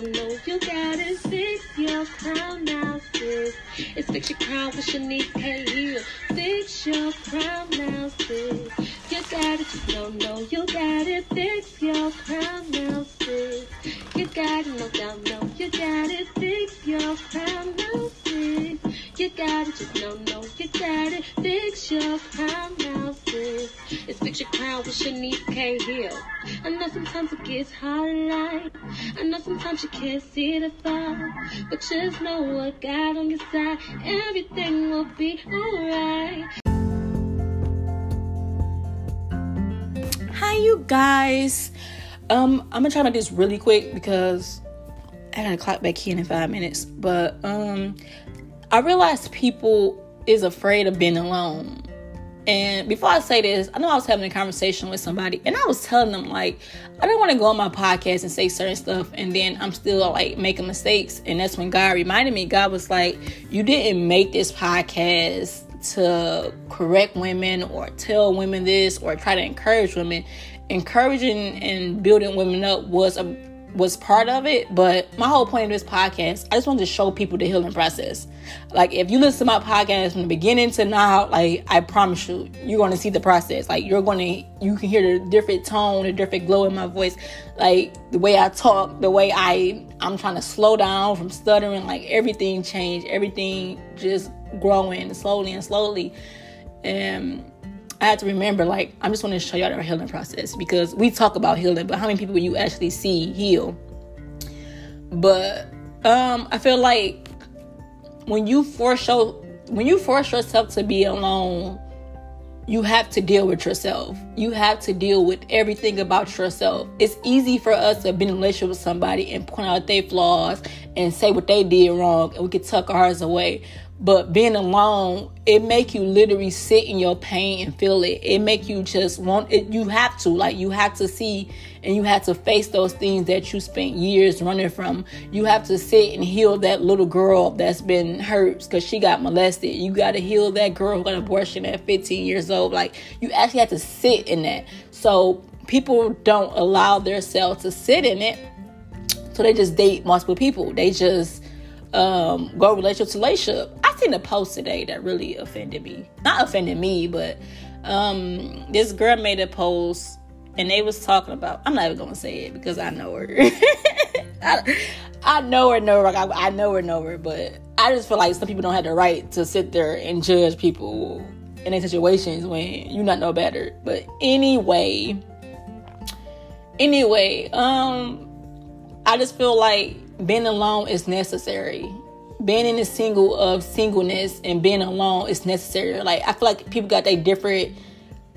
don't you got it. Fix your crown now, sis. It's fix your crown with Shanice K. Hill. Fix your crown now, sis. You got it, just don't know you got it. Fix your crown now, sis. You got it, no doubt, no, you got it. Fix your crown now, sis. You got it, just don't know you got it. Fix your crown now, sis. It's fix your crown with Shanice K. Hill. I know sometimes it gets hard sometimes you can't see the far. But just know what God on your side. Everything will be alright. Hi, you guys. Um, I'm gonna try to make this really quick because I gotta clock back in in five minutes. But um, I realized people is afraid of being alone. And before I say this, I know I was having a conversation with somebody, and I was telling them like I don't want to go on my podcast and say certain stuff, and then I'm still like making mistakes. And that's when God reminded me. God was like, "You didn't make this podcast to correct women or tell women this or try to encourage women. Encouraging and building women up was a was part of it, but my whole point of this podcast, I just wanted to show people the healing process. Like if you listen to my podcast from the beginning to now, like I promise you, you're gonna see the process. Like you're gonna you can hear the different tone, the different glow in my voice, like the way I talk, the way I I'm trying to slow down from stuttering, like everything changed, everything just growing slowly and slowly. And I had to remember, like, I'm just want to show y'all our healing process because we talk about healing, but how many people you actually see heal? But um, I feel like when you force show, when you force yourself to be alone, you have to deal with yourself. You have to deal with everything about yourself. It's easy for us to be in a relationship with somebody and point out their flaws and say what they did wrong, and we can tuck ours away but being alone it make you literally sit in your pain and feel it. It make you just want it you have to like you have to see and you have to face those things that you spent years running from. You have to sit and heal that little girl that's been hurt because she got molested. You got to heal that girl who got abortion at 15 years old. Like you actually have to sit in that. So people don't allow themselves to sit in it. So they just date multiple people. They just um, go relationship to relationship. Seen a post today that really offended me. Not offended me, but um, this girl made a post and they was talking about. I'm not even gonna say it because I know her. I, I know her, know her. I, I know her, know her. But I just feel like some people don't have the right to sit there and judge people in these situations when you not know better. But anyway, anyway, um, I just feel like being alone is necessary. Being in the single of singleness and being alone is necessary. Like I feel like people got their different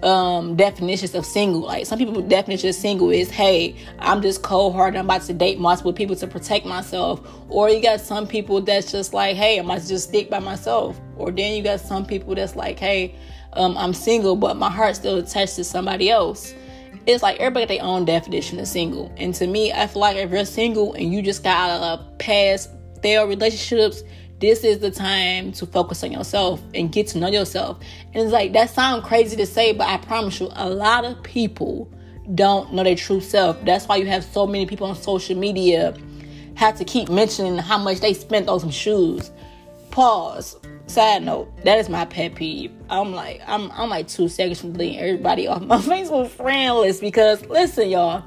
um definitions of single. Like some people definition of single is, hey, I'm just cold hearted, I'm about to date multiple people to protect myself. Or you got some people that's just like, hey, I might just stick by myself. Or then you got some people that's like, hey, um, I'm single, but my heart's still attached to somebody else it's like everybody got their own definition of single. And to me, I feel like if you're single and you just got of past failed relationships, this is the time to focus on yourself and get to know yourself. And it's like that sounds crazy to say, but I promise you, a lot of people don't know their true self. That's why you have so many people on social media have to keep mentioning how much they spent on some shoes. Pause. Side note, that is my pet peeve. I'm like, I'm I'm like two seconds from deleting everybody off my Facebook friend list because listen, y'all,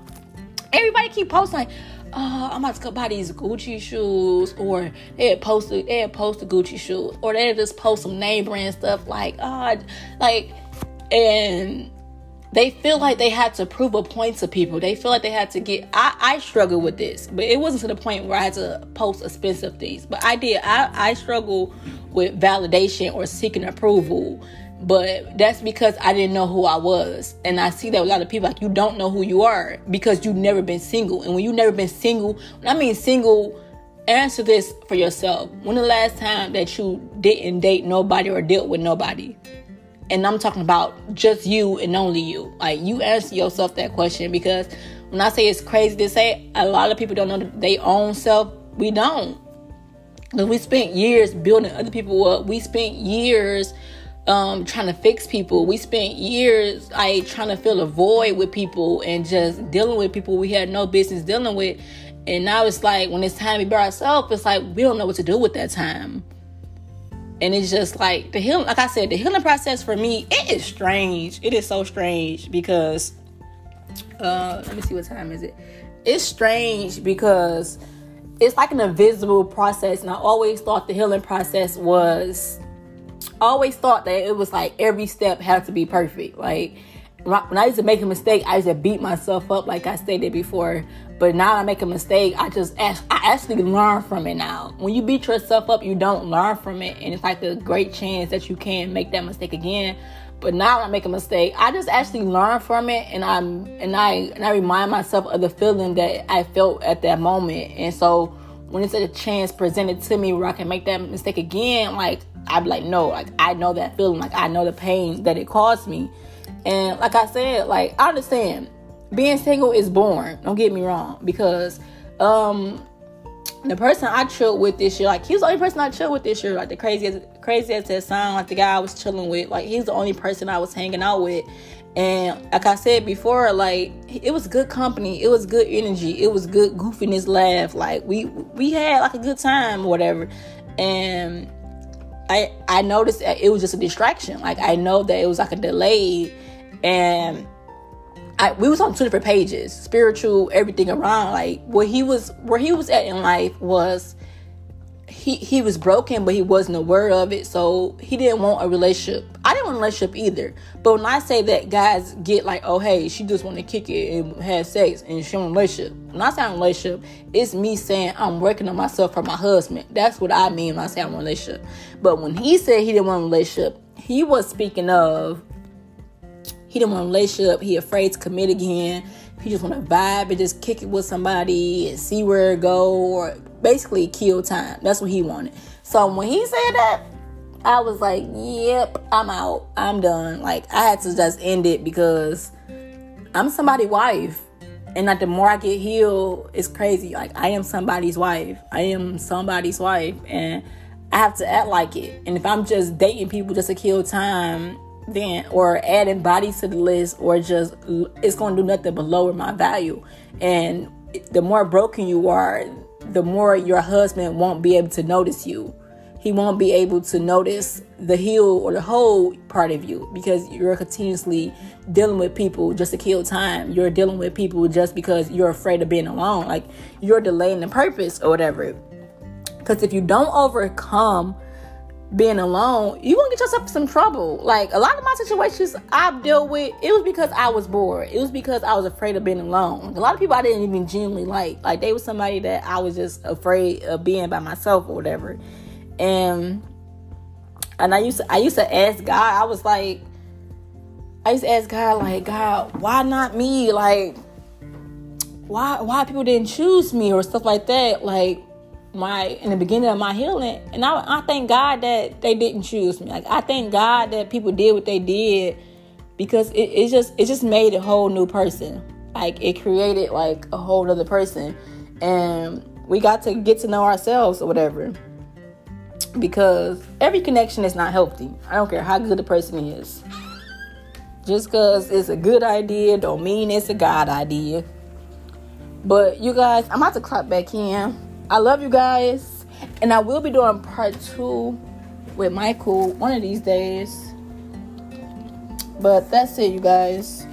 everybody keep posting like, oh, I'm about to go buy these Gucci shoes, or they had posted they had posted Gucci shoes, or they just post some name brand stuff like, oh, like, and they feel like they had to prove a point to people. They feel like they had to get. I, I struggle with this, but it wasn't to the point where I had to post expensive things. But I did. I, I struggle with validation or seeking approval. But that's because I didn't know who I was. And I see that a lot of people like you don't know who you are because you've never been single. And when you've never been single, I mean single, answer this for yourself. When the last time that you didn't date nobody or dealt with nobody? And I'm talking about just you and only you. Like you answer yourself that question because when I say it's crazy to say, a lot of people don't know their own self. We don't. Because we spent years building other people up. We spent years um, trying to fix people. We spent years like trying to fill a void with people and just dealing with people we had no business dealing with. And now it's like when it's time to be by ourselves, it's like we don't know what to do with that time. And it's just like the healing, like I said, the healing process for me, it is strange. It is so strange because uh let me see what time is it. It's strange because it's like an invisible process, and I always thought the healing process was always thought that it was like every step had to be perfect. Like when I used to make a mistake, I used to beat myself up, like I stated before. But now I make a mistake, I just ask, I actually learn from it now. When you beat yourself up, you don't learn from it, and it's like a great chance that you can make that mistake again. But now I make a mistake, I just actually learn from it, and I'm and I and I remind myself of the feeling that I felt at that moment. And so when it's a chance presented to me where I can make that mistake again, like I'd be like, no, like I know that feeling, like I know the pain that it caused me. And like I said, like I understand being single is boring. Don't get me wrong, because um the person I chilled with this year, like he was the only person I chilled with this year, like the craziest craziest that sound, like the guy I was chilling with, like he's the only person I was hanging out with. And like I said before, like it was good company, it was good energy, it was good goofiness, laugh. Like we we had like a good time or whatever. And I I noticed it was just a distraction. Like I know that it was like a delay and I, we was on two different pages spiritual everything around like where he was where he was at in life was he he was broken but he wasn't aware of it so he didn't want a relationship relationship either but when i say that guys get like oh hey she just want to kick it and have sex and she want a relationship when i say relationship it's me saying i'm working on myself for my husband that's what i mean when i say i'm relationship but when he said he didn't want a relationship he was speaking of he didn't want a relationship. He afraid to commit again. He just want to vibe and just kick it with somebody and see where it go or basically kill time. That's what he wanted. So when he said that, I was like, yep, I'm out. I'm done. Like I had to just end it because I'm somebody's wife. And like the more I get healed, it's crazy. Like I am somebody's wife. I am somebody's wife. And I have to act like it. And if I'm just dating people just to kill time, then or adding bodies to the list or just it's going to do nothing but lower my value and the more broken you are the more your husband won't be able to notice you he won't be able to notice the heel or the whole part of you because you're continuously dealing with people just to kill time you're dealing with people just because you're afraid of being alone like you're delaying the purpose or whatever because if you don't overcome being alone, you gonna get yourself some trouble. Like a lot of my situations I've dealt with, it was because I was bored. It was because I was afraid of being alone. A lot of people I didn't even genuinely like. Like they were somebody that I was just afraid of being by myself or whatever. And and I used to I used to ask God, I was like, I used to ask God, like, God, why not me? Like, why why people didn't choose me or stuff like that? Like, my in the beginning of my healing and I, I thank god that they didn't choose me like i thank god that people did what they did because it, it just it just made a whole new person like it created like a whole other person and we got to get to know ourselves or whatever because every connection is not healthy i don't care how good the person is just because it's a good idea don't mean it's a god idea but you guys i'm about to clap back in I love you guys. And I will be doing part two with Michael one of these days. But that's it, you guys.